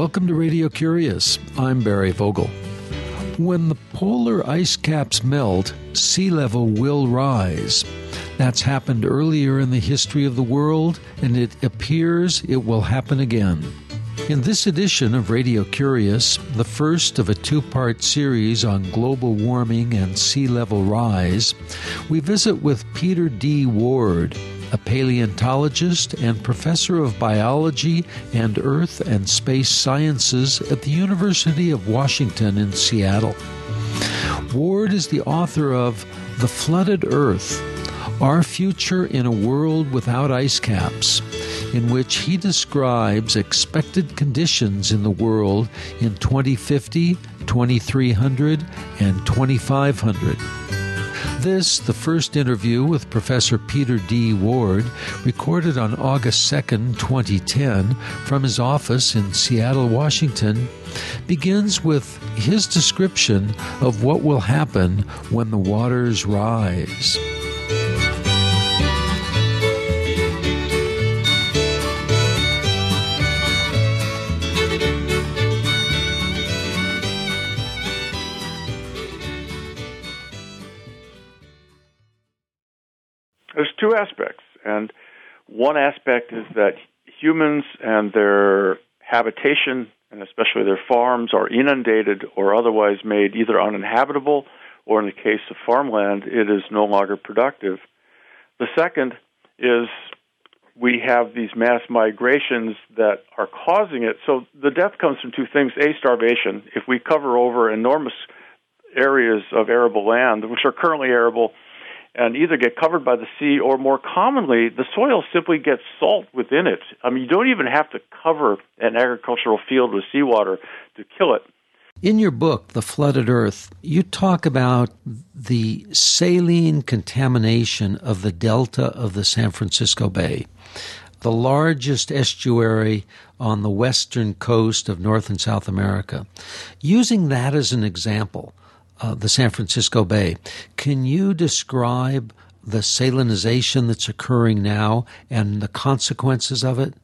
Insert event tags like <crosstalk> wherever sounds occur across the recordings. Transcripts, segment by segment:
Welcome to Radio Curious. I'm Barry Vogel. When the polar ice caps melt, sea level will rise. That's happened earlier in the history of the world, and it appears it will happen again. In this edition of Radio Curious, the first of a two part series on global warming and sea level rise, we visit with Peter D. Ward, a paleontologist and professor of biology and earth and space sciences at the University of Washington in Seattle. Ward is the author of The Flooded Earth Our Future in a World Without Ice Caps, in which he describes expected conditions in the world in 2050, 2300, and 2500. This, the first interview with Professor Peter D. Ward, recorded on August 2, 2010, from his office in Seattle, Washington, begins with his description of what will happen when the waters rise. Aspects. And one aspect is that humans and their habitation, and especially their farms, are inundated or otherwise made either uninhabitable or, in the case of farmland, it is no longer productive. The second is we have these mass migrations that are causing it. So the death comes from two things A, starvation. If we cover over enormous areas of arable land, which are currently arable, and either get covered by the sea or more commonly the soil simply gets salt within it. I mean you don't even have to cover an agricultural field with seawater to kill it. In your book, The Flooded Earth, you talk about the saline contamination of the delta of the San Francisco Bay, the largest estuary on the western coast of North and South America. Using that as an example, uh, the San Francisco Bay. Can you describe the salinization that's occurring now and the consequences of it?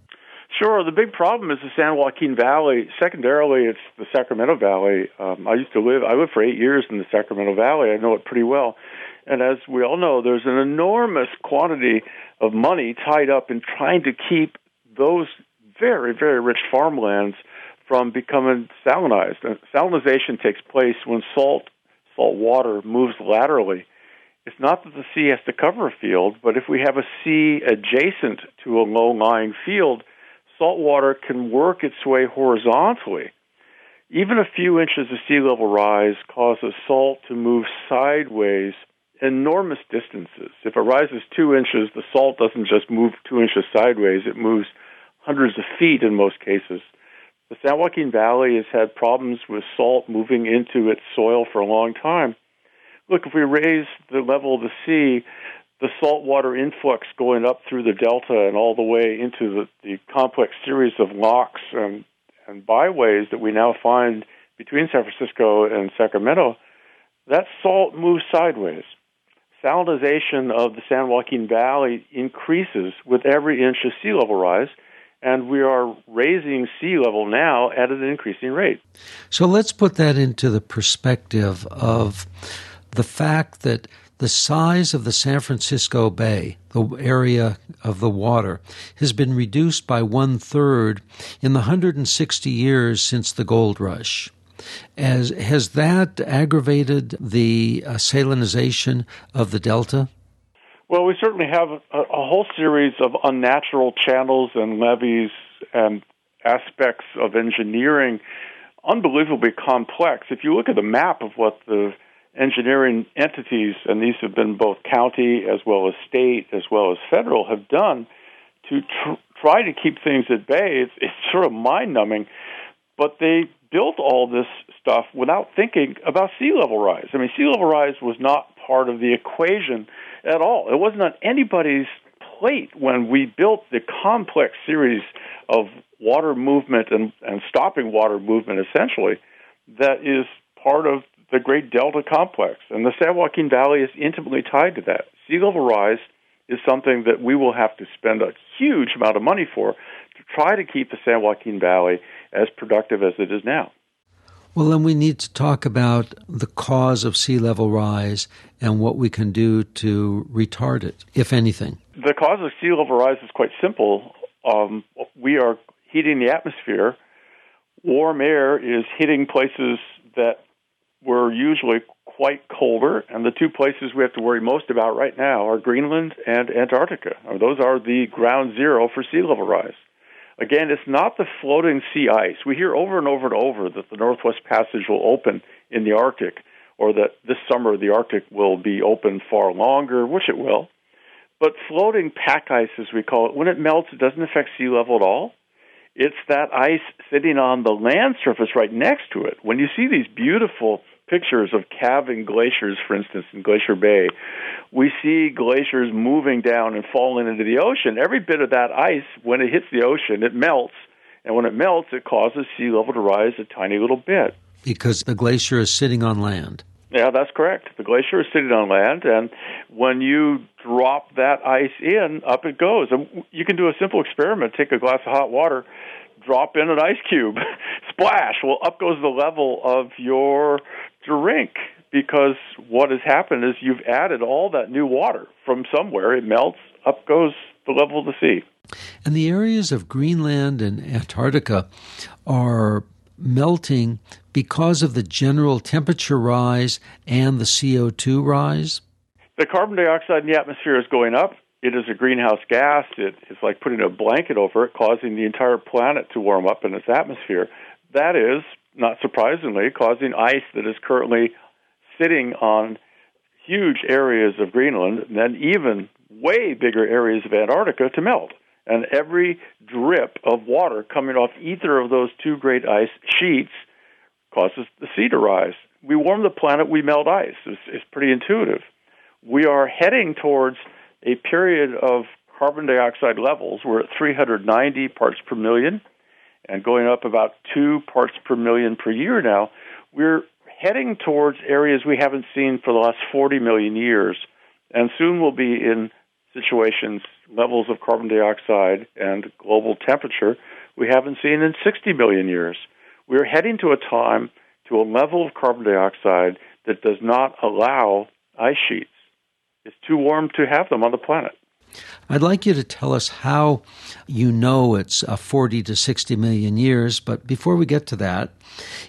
Sure. The big problem is the San Joaquin Valley. Secondarily, it's the Sacramento Valley. Um, I used to live. I lived for eight years in the Sacramento Valley. I know it pretty well. And as we all know, there's an enormous quantity of money tied up in trying to keep those very, very rich farmlands from becoming salinized. Salinization takes place when salt salt water moves laterally. It's not that the sea has to cover a field, but if we have a sea adjacent to a low lying field, salt water can work its way horizontally. Even a few inches of sea level rise causes salt to move sideways enormous distances. If it rises two inches, the salt doesn't just move two inches sideways, it moves hundreds of feet in most cases. The San Joaquin Valley has had problems with salt moving into its soil for a long time. Look, if we raise the level of the sea, the saltwater influx going up through the delta and all the way into the, the complex series of locks and, and byways that we now find between San Francisco and Sacramento, that salt moves sideways. Salinization of the San Joaquin Valley increases with every inch of sea level rise and we are raising sea level now at an increasing rate. So let's put that into the perspective of the fact that the size of the San Francisco Bay, the area of the water, has been reduced by one third in the 160 years since the gold rush. As, has that aggravated the uh, salinization of the delta? Well, we certainly have a, a whole series of unnatural channels and levees and aspects of engineering unbelievably complex. If you look at the map of what the engineering entities, and these have been both county as well as state as well as federal, have done to tr- try to keep things at bay, it's, it's sort of mind numbing. But they built all this stuff without thinking about sea level rise. I mean, sea level rise was not part of the equation at all. It wasn't on anybody's plate when we built the complex series of water movement and, and stopping water movement, essentially, that is part of the Great Delta Complex. And the San Joaquin Valley is intimately tied to that. Sea level rise is something that we will have to spend a huge amount of money for to try to keep the San Joaquin Valley as productive as it is now. Well, then we need to talk about the cause of sea level rise and what we can do to retard it, if anything. The cause of sea level rise is quite simple. Um, we are heating the atmosphere. Warm air is hitting places that were usually quite colder, and the two places we have to worry most about right now are Greenland and Antarctica. Those are the ground zero for sea level rise. Again, it's not the floating sea ice. We hear over and over and over that the Northwest Passage will open in the Arctic, or that this summer the Arctic will be open far longer, which it will. But floating pack ice, as we call it, when it melts, it doesn't affect sea level at all. It's that ice sitting on the land surface right next to it. When you see these beautiful pictures of calving glaciers, for instance, in Glacier Bay, we see glaciers moving down and falling into the ocean. Every bit of that ice, when it hits the ocean, it melts. And when it melts, it causes sea level to rise a tiny little bit. Because the glacier is sitting on land. Yeah, that's correct. The glacier is sitting on land, and when you drop that ice in, up it goes. And you can do a simple experiment: take a glass of hot water, drop in an ice cube, <laughs> splash. Well, up goes the level of your drink because what has happened is you've added all that new water from somewhere. It melts, up goes the level of the sea. And the areas of Greenland and Antarctica are melting because of the general temperature rise and the CO2 rise? The carbon dioxide in the atmosphere is going up. It is a greenhouse gas. It is like putting a blanket over it, causing the entire planet to warm up in its atmosphere. That is not surprisingly, causing ice that is currently sitting on huge areas of Greenland and then even way bigger areas of Antarctica to melt. And every drip of water coming off either of those two great ice sheets causes the sea to rise. We warm the planet, we melt ice. It's, it's pretty intuitive. We are heading towards a period of carbon dioxide levels. We're at 390 parts per million and going up about two parts per million per year now, we're heading towards areas we haven't seen for the last 40 million years. And soon we'll be in situations, levels of carbon dioxide and global temperature we haven't seen in 60 million years. We're heading to a time, to a level of carbon dioxide that does not allow ice sheets. It's too warm to have them on the planet. I'd like you to tell us how you know it's uh, 40 to 60 million years, but before we get to that,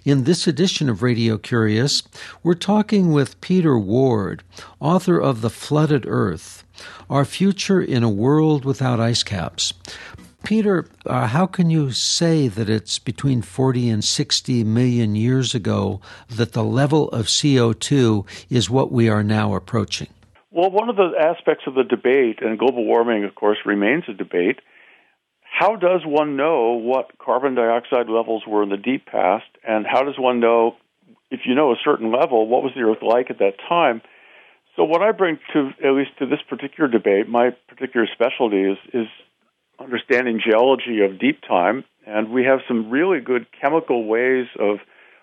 in this edition of Radio Curious, we're talking with Peter Ward, author of The Flooded Earth Our Future in a World Without Ice Caps. Peter, uh, how can you say that it's between 40 and 60 million years ago that the level of CO2 is what we are now approaching? Well, one of the aspects of the debate, and global warming, of course, remains a debate. How does one know what carbon dioxide levels were in the deep past, and how does one know, if you know a certain level, what was the Earth like at that time? So, what I bring to at least to this particular debate, my particular specialty is is understanding geology of deep time, and we have some really good chemical ways of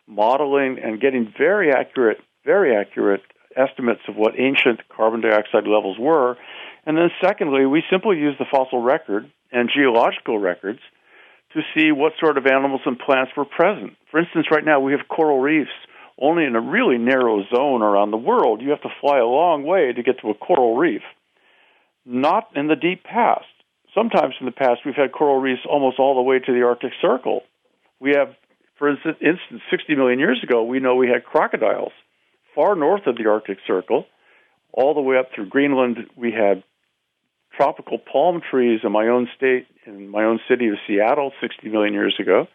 modeling and getting very accurate, very accurate estimates of what ancient carbon dioxide levels were. And then, secondly, we simply use the fossil record and geological records to see what sort of animals and plants were present. For instance, right now we have coral reefs only in a really narrow zone around the world. You have to fly a long way to get to a coral reef. Not in the deep past. Sometimes in the past, we've had coral reefs almost all the way to the Arctic Circle. We have, for instance, 60 million years ago, we know we had crocodiles far north of the Arctic Circle, all the way up through Greenland. We had tropical palm trees in my own state, in my own city of Seattle, 60 million years ago.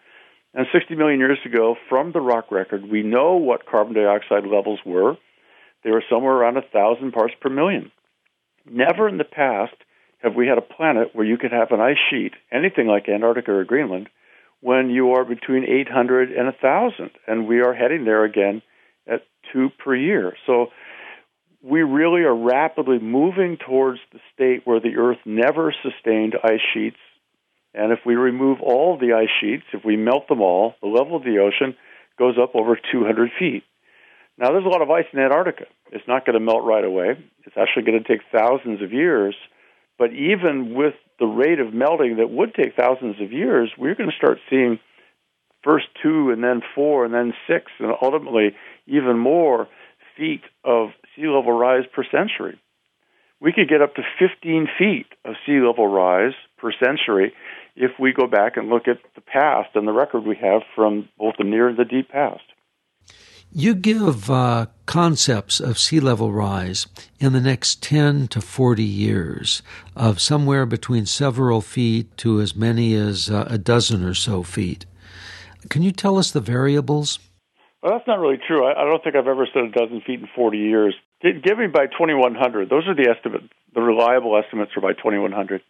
And 60 million years ago, from the rock record, we know what carbon dioxide levels were. They were somewhere around 1,000 parts per million. Never in the past have we had a planet where you could have an ice sheet, anything like Antarctica or Greenland, when you are between 800 and 1,000. And we are heading there again at two per year. So we really are rapidly moving towards the state where the Earth never sustained ice sheets. And if we remove all the ice sheets, if we melt them all, the level of the ocean goes up over 200 feet. Now, there's a lot of ice in Antarctica. It's not going to melt right away. It's actually going to take thousands of years But even with the rate of melting that would take thousands of years, we're going to start seeing first two and then four and then six and ultimately even more feet of sea level rise per century. We could get up to 15 feet of sea level rise per century if we go back and look at the past and the record we have from both the near and the deep past. You give uh, concepts of sea level rise in the next 10 to 40 years of somewhere between several feet to as many as uh, a dozen or so feet. Can you tell us the variables? Well, that's not really true. I, I don't think I've ever said a dozen feet in 40 years. Give me by 2100. Those are the estimates. The reliable estimates are by 2100.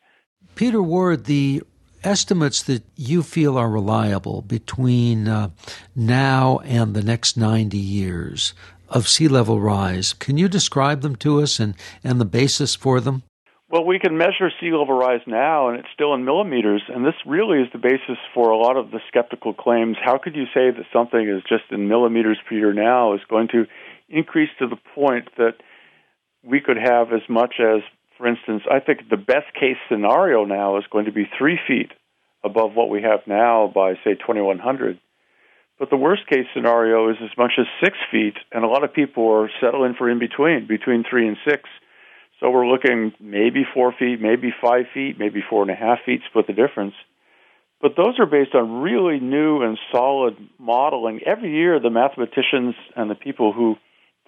Peter Ward, the estimates that you feel are reliable between uh, now and the next 90 years of sea level rise, can you describe them to us and, and the basis for them? Well, we can measure sea level rise now, and it's still in millimeters, and this really is the basis for a lot of the skeptical claims. How could you say that something is just in millimeters per year now is going to increase to the point that we could have as much as, for instance, I think the best case scenario now is going to be three feet above what we have now by, say, 2100. But the worst case scenario is as much as six feet, and a lot of people are settling for in between, between three and six. So we're looking maybe four feet, maybe five feet, maybe four and a half feet, split the difference. But those are based on really new and solid modeling. Every year, the mathematicians and the people who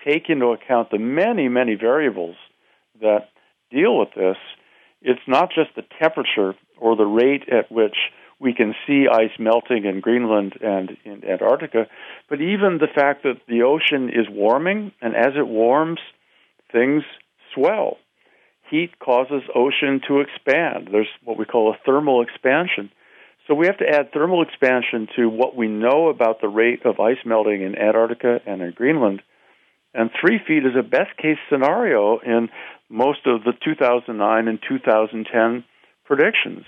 take into account the many, many variables that deal with this, it's not just the temperature or the rate at which we can see ice melting in Greenland and in Antarctica, but even the fact that the ocean is warming, and as it warms, things swell. Heat causes ocean to expand. There's what we call a thermal expansion. So we have to add thermal expansion to what we know about the rate of ice melting in Antarctica and in Greenland. And three feet is a best case scenario in most of the 2009 and 2010 predictions.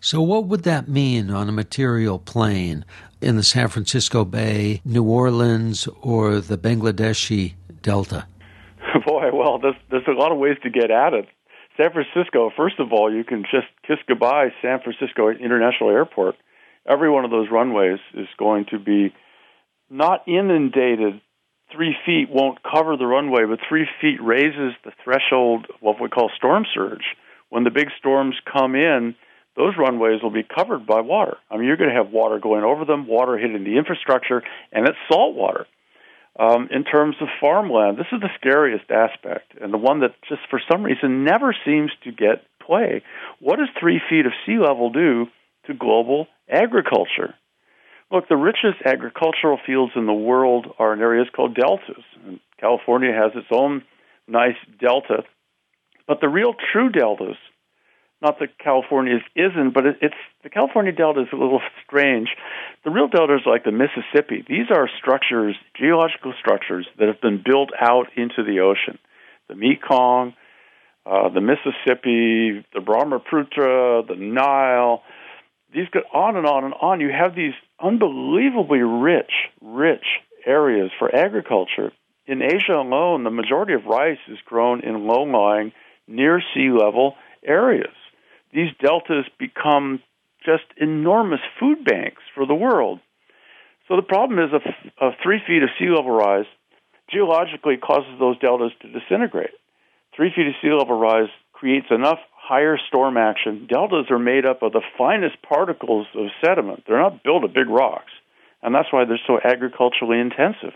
So, what would that mean on a material plane in the San Francisco Bay, New Orleans, or the Bangladeshi Delta? <laughs> Boy, well, there's, there's a lot of ways to get at it. San Francisco, first of all, you can just kiss goodbye San Francisco International Airport. Every one of those runways is going to be not inundated. Three feet won't cover the runway, but three feet raises the threshold of what we call storm surge. When the big storms come in, those runways will be covered by water. I mean, you're going to have water going over them, water hitting the infrastructure, and it's salt water. Um, in terms of farmland, this is the scariest aspect, and the one that just for some reason never seems to get play. What does three feet of sea level do to global agriculture? Look, the richest agricultural fields in the world are in areas called deltas. And California has its own nice delta, but the real true deltas not that California isn't, but it, it's the California Delta is a little <laughs> strange. The real deltas like the Mississippi. These are structures, geological structures that have been built out into the ocean. The Mekong, uh, the Mississippi, the Brahmaputra, the Nile. These go on and on and on. You have these unbelievably rich, rich areas for agriculture. In Asia alone, the majority of rice is grown in low-lying, near sea level areas these deltas become just enormous food banks for the world. So the problem is a, a three feet of sea level rise geologically causes those deltas to disintegrate. Three feet of sea level rise creates enough higher storm action. Deltas are made up of the finest particles of sediment. They're not built of big rocks, and that's why they're so agriculturally intensive.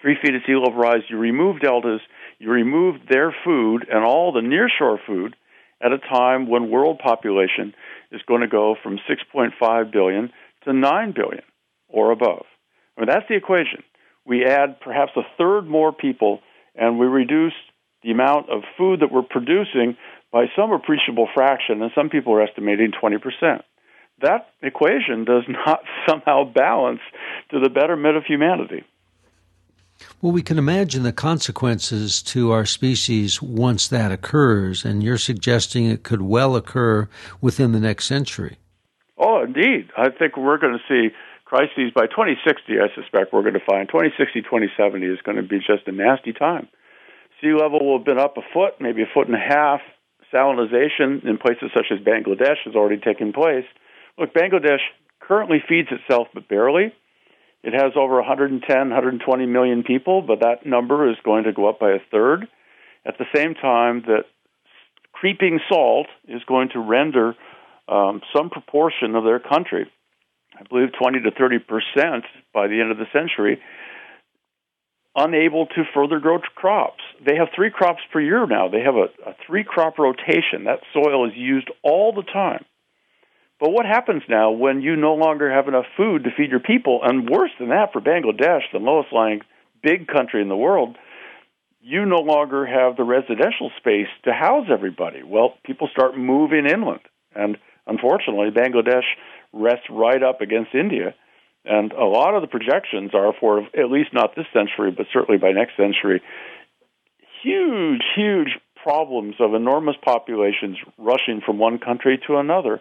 Three feet of sea level rise, you remove deltas, you remove their food and all the nearshore food, at a time when world population is going to go from 6.5 billion to 9 billion or above. I mean, that's the equation. We add perhaps a third more people, and we reduce the amount of food that we're producing by some appreciable fraction, and some people are estimating 20%. That equation does <laughs> not somehow balance to the betterment of humanity. Well, we can imagine the consequences to our species once that occurs, and you're suggesting it could well occur within the next century. Oh, indeed. I think we're going to see crises by 2060. I suspect we're going to find 2060, 2070 is going to be just a nasty time. Sea level will have been up a foot, maybe a foot and a half salinization in places such as Bangladesh has already taken place. Look, Bangladesh currently feeds itself, but barely. It has over 110, 120 million people, but that number is going to go up by a third. At the same time, that creeping salt is going to render um, some proportion of their country, I believe 20 to 30 percent by the end of the century, unable to further grow crops. They have three crops per year now. They have a, a three crop rotation. That soil is used all the time. But what happens now when you no longer have enough food to feed your people? And worse than that, for Bangladesh, the lowest lying big country in the world, you no longer have the residential space to house everybody. Well, people start moving inland. And unfortunately, Bangladesh rests right up against India. And a lot of the projections are for at least not this century, but certainly by next century, huge, huge problems of enormous populations rushing from one country to another.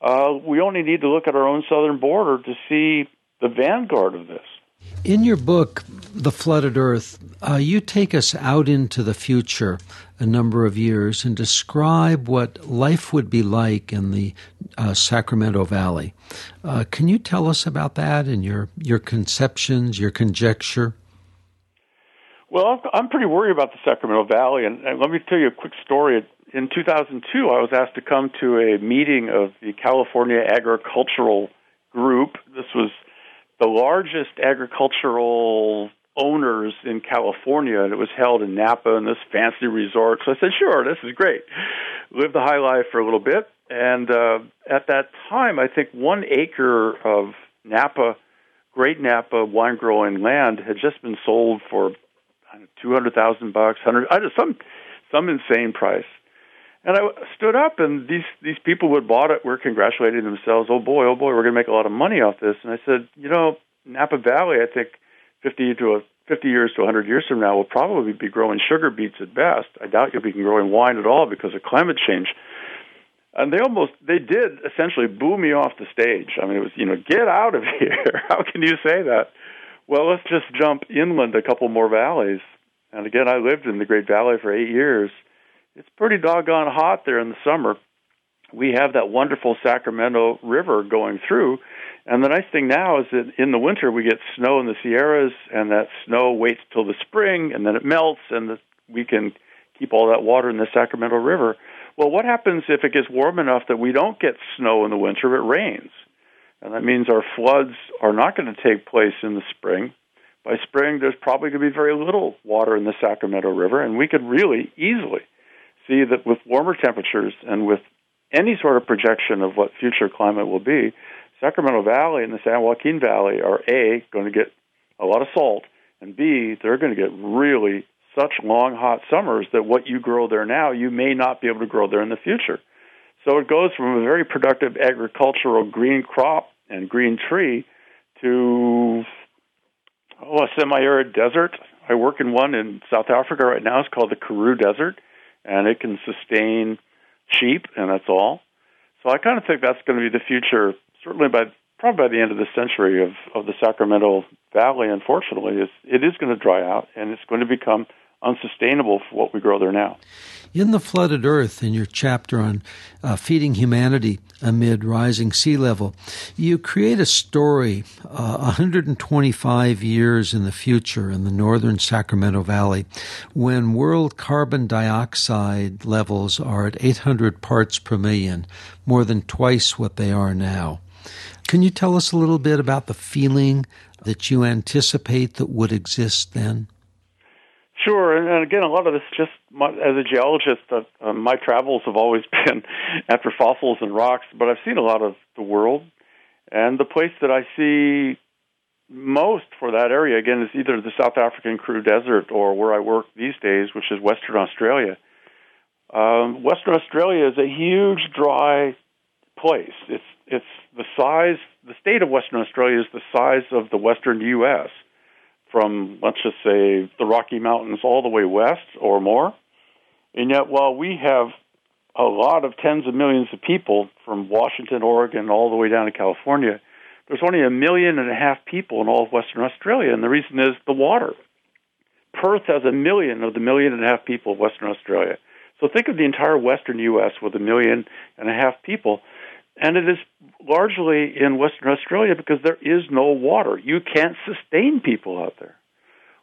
Uh, we only need to look at our own southern border to see the vanguard of this. In your book, The Flooded Earth, uh, you take us out into the future a number of years and describe what life would be like in the uh, Sacramento Valley. Uh, can you tell us about that and your, your conceptions, your conjecture? Well, I'm pretty worried about the Sacramento Valley, and, and let me tell you a quick story. In 2002, I was asked to come to a meeting of the California Agricultural Group. This was the largest agricultural owners in California, and it was held in Napa in this fancy resort. So I said, "Sure, this is great." Lived the high life for a little bit, and uh, at that time, I think one acre of Napa, Great Napa wine growing land, had just been sold for two hundred thousand bucks, hundred, some some insane price. And I stood up, and these these people who had bought it were congratulating themselves. Oh boy, oh boy, we're going to make a lot of money off this. And I said, you know, Napa Valley, I think fifty to a 50 years to 100 years from now, will probably be growing sugar beets at best. I doubt you'll be growing wine at all because of climate change. And they almost, they did essentially boo me off the stage. I mean, it was, you know, get out of <laughs> here. How can you say that? Well, let's just jump inland a couple more valleys. And again, I lived in the Great Valley for eight years it's pretty doggone hot there in the summer. We have that wonderful Sacramento River going through. And the nice thing now is that in the winter we get snow in the Sierras, and that snow waits till the spring, and then it melts, and the, we can keep all that water in the Sacramento River. Well, what happens if it gets warm enough that we don't get snow in the winter? It rains. And that means our floods are not going to take place in the spring. By spring, there's probably going to be very little water in the Sacramento River, and we could really easily see that with warmer temperatures and with any sort of projection of what future climate will be, Sacramento Valley and the San Joaquin Valley are A, going to get a lot of salt, and B, they're going to get really such long, hot summers that what you grow there now, you may not be able to grow there in the future. So it goes from a very productive agricultural green crop and green tree to oh, a semi arid desert. I work in one in South Africa right now. It's called the Karoo Desert and it can sustain sheep, and that's all. So I kind of think that's going to be the future, certainly by probably by the end of the century of, of the Sacramento Valley. Unfortunately, is it is going to dry out, and it's going to become unsustainable for what we grow there now. In The Flooded Earth, in your chapter on uh, feeding humanity amid rising sea level, you create a story uh, 125 years in the future in the northern Sacramento Valley when world carbon dioxide levels are at 800 parts per million, more than twice what they are now. Can you tell us a little bit about the feeling that you anticipate that would exist then? Sure, and again, a lot of this just my, as a geologist, uh, uh, my travels have always <laughs> been after fossils and rocks, but I've seen a lot of the world, and the place that I see most for that area again is either the South African Karoo Desert or where I work these days, which is Western Australia. Um, Western Australia is a huge dry place. It's it's the size. The state of Western Australia is the size of the Western U.S from, let's just say, the Rocky Mountains all the way west or more. And yet, while we have a lot of tens of millions of people from Washington, Oregon, all the way down to California, there's only a million and a half people in all of Western Australia, and the reason is the water. Perth has a million of the million and a half people of Western Australia. So think of the entire western U.S. with a million and a half people, and it is largely in Western Australia because there is no water. You can't sustain people out there.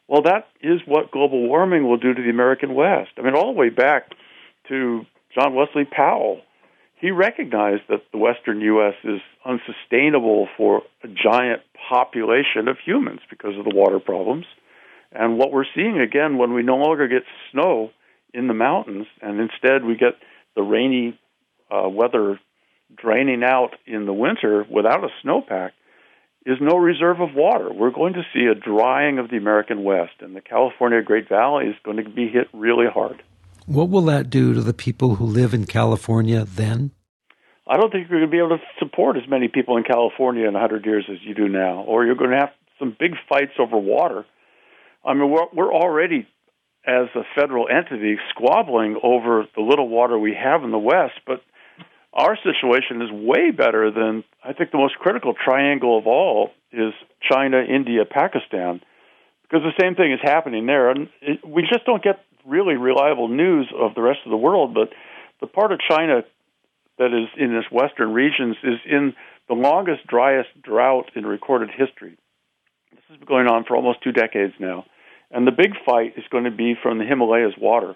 Well, that is what global warming will do to the American West. I mean, all the way back to John Wesley Powell, he recognized that the Western U.S. is unsustainable for a giant population of humans because of the water problems. And what we're seeing again when we no longer get snow in the mountains, and instead we get the rainy uh, weather draining out in the winter without a snowpack, is no reserve of water. We're going to see a drying of the American West, and the California Great Valley is going to be hit really hard. What will that do to the people who live in California then? I don't think you're going to be able to support as many people in California in 100 years as you do now, or you're going to have some big fights over water. I mean, we're, we're already as a federal entity squabbling over the little water we have in the West, but our situation is way better than I think the most critical triangle of all is China, India, Pakistan, because the same thing is happening there, and it, we just don't get really reliable news of the rest of the world. But the part of China that is in this western regions is in the longest, driest drought in recorded history. This has been going on for almost two decades now. And the big fight is going to be from the Himalayas water.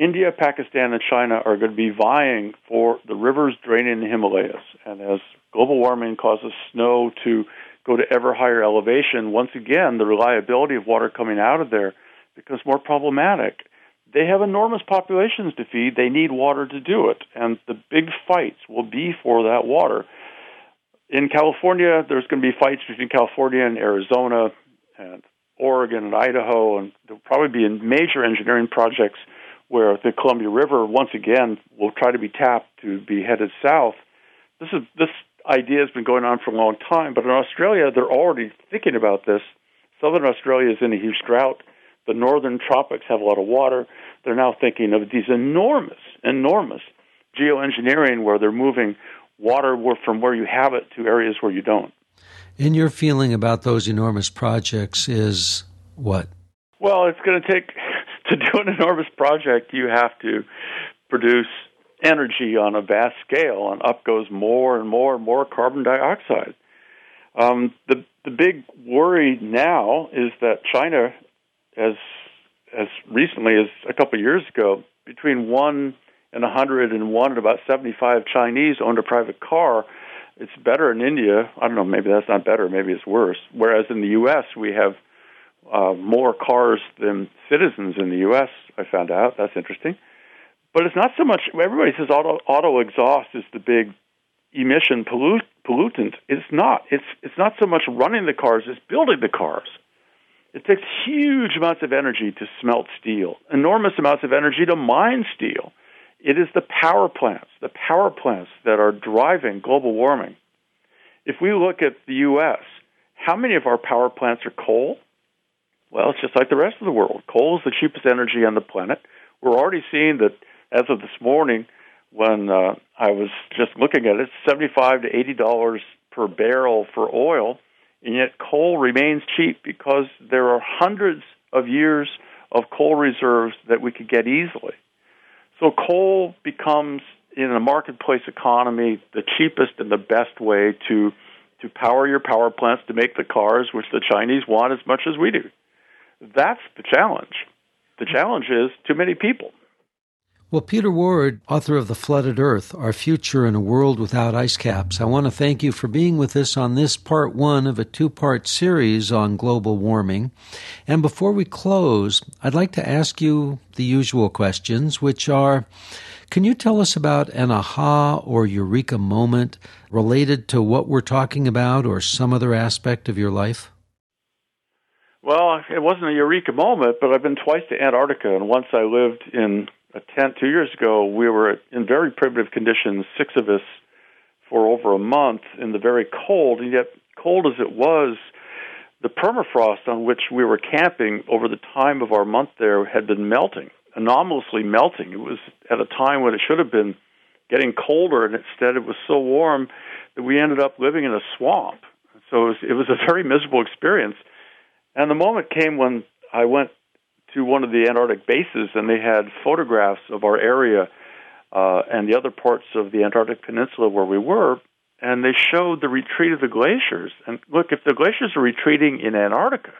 India, Pakistan, and China are going to be vying for the rivers draining the Himalayas. And as global warming causes snow to go to ever higher elevation, once again, the reliability of water coming out of there becomes more problematic. They have enormous populations to feed. They need water to do it. And the big fights will be for that water. In California, there's going to be fights between California and Arizona and Oregon and Idaho, and there'll probably be major engineering projects where the Columbia River once again will try to be tapped to be headed south. This is this idea has been going on for a long time, but in Australia they're already thinking about this. Southern Australia is in a huge drought. The northern tropics have a lot of water. They're now thinking of these enormous, enormous geoengineering where they're moving water from where you have it to areas where you don't. And your feeling about those enormous projects is what? Well, it's going to take to do an enormous project. You have to produce energy on a vast scale, and up goes more and more and more carbon dioxide. Um, the the big worry now is that China, as as recently as a couple of years ago, between one and a hundred and one and about seventy five Chinese owned a private car it's better in India. I don't know. Maybe that's not better. Maybe it's worse. Whereas in the U.S., we have uh, more cars than citizens in the U.S. I found out. That's interesting. But it's not so much. Everybody says auto auto exhaust is the big emission pollut, pollutant. It's not. It's it's not so much running the cars. It's building the cars. It takes huge amounts of energy to smelt steel, enormous amounts of energy to mine steel. It is the power plants, the power plants that are driving global warming. If we look at the U.S., how many of our power plants are coal? Well, it's just like the rest of the world. Coal is the cheapest energy on the planet. We're already seeing that as of this morning, when uh, I was just looking at it, seventy-five to eighty dollars per barrel for oil, and yet coal remains cheap because there are hundreds of years of coal reserves that we could get easily. So coal becomes in a marketplace economy the cheapest and the best way to to power your power plants to make the cars which the Chinese want as much as we do. That's the challenge. The challenge is too many people. Well, Peter Ward, author of The Flooded Earth Our Future in a World Without Ice Caps, I want to thank you for being with us on this part one of a two part series on global warming. And before we close, I'd like to ask you the usual questions, which are Can you tell us about an aha or eureka moment related to what we're talking about or some other aspect of your life? Well, it wasn't a eureka moment, but I've been twice to Antarctica, and once I lived in a tent two years ago. We were in very primitive conditions, six of us, for over a month in the very cold, and yet cold as it was, the permafrost on which we were camping over the time of our month there had been melting, anomalously melting. It was at a time when it should have been getting colder, and instead it was so warm that we ended up living in a swamp. So it was, it was a very miserable experience. And the moment came when I went to one of the Antarctic bases, and they had photographs of our area uh, and the other parts of the Antarctic Peninsula where we were, and they showed the retreat of the glaciers. And look, if the glaciers are retreating in Antarctica,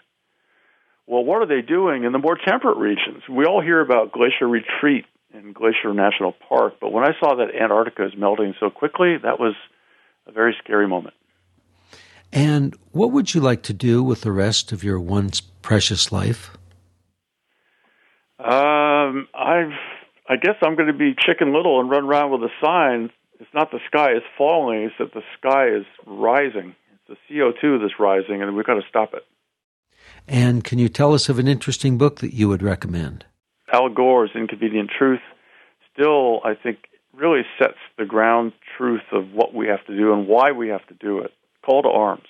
well, what are they doing in the more temperate regions? We all hear about glacier retreat in Glacier National Park, but when I saw that Antarctica is melting so quickly, that was a very scary moment. And what would you like to do with the rest of your once precious life? Um, I've, I guess I'm going to be Chicken Little and run around with a sign. It's not the sky is falling; it's that the sky is rising. It's the CO2 that's rising, and we've got to stop it. And can you tell us of an interesting book that you would recommend? Al Gore's Inconvenient Truth still, I think, really sets the ground truth of what we have to do and why we have to do it. Call to arms.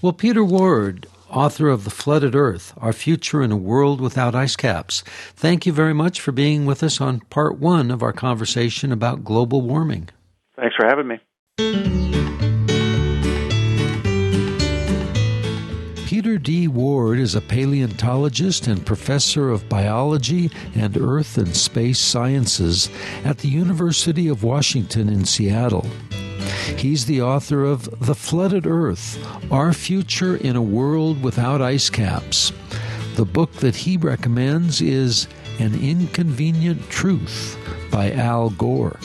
Well, Peter Ward, author of The Flooded Earth Our Future in a World Without Ice Caps, thank you very much for being with us on part one of our conversation about global warming. Thanks for having me. Peter D. Ward is a paleontologist and professor of biology and earth and space sciences at the University of Washington in Seattle. He's the author of The Flooded Earth Our Future in a World Without Ice Caps. The book that he recommends is An Inconvenient Truth by Al Gore.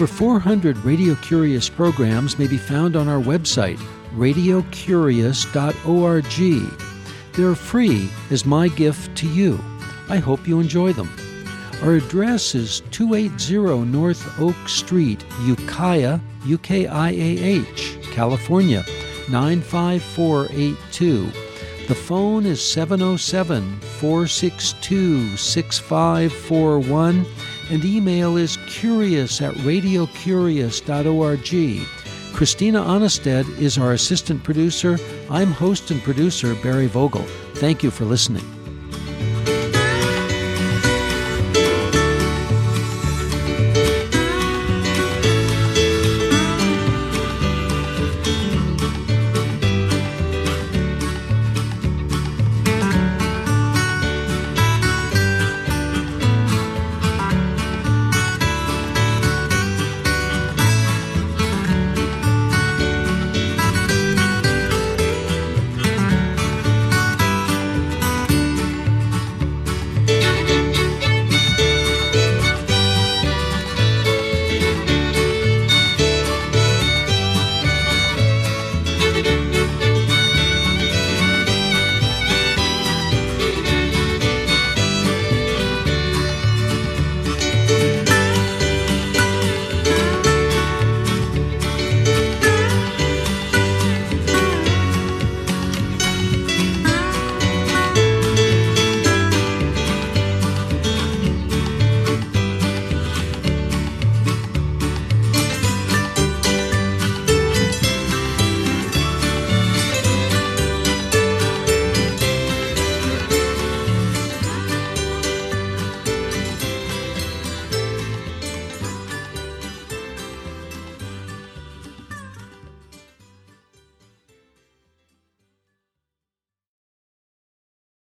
Over 400 Radio Curious programs may be found on our website, radiocurious.org. They're free as my gift to you. I hope you enjoy them. Our address is 280 North Oak Street, Ukiah, U K I A H, California, 95482. The phone is 707 462 6541 and email is curious at radiocurious.org. Christina Aanestad is our assistant producer. I'm host and producer Barry Vogel. Thank you for listening.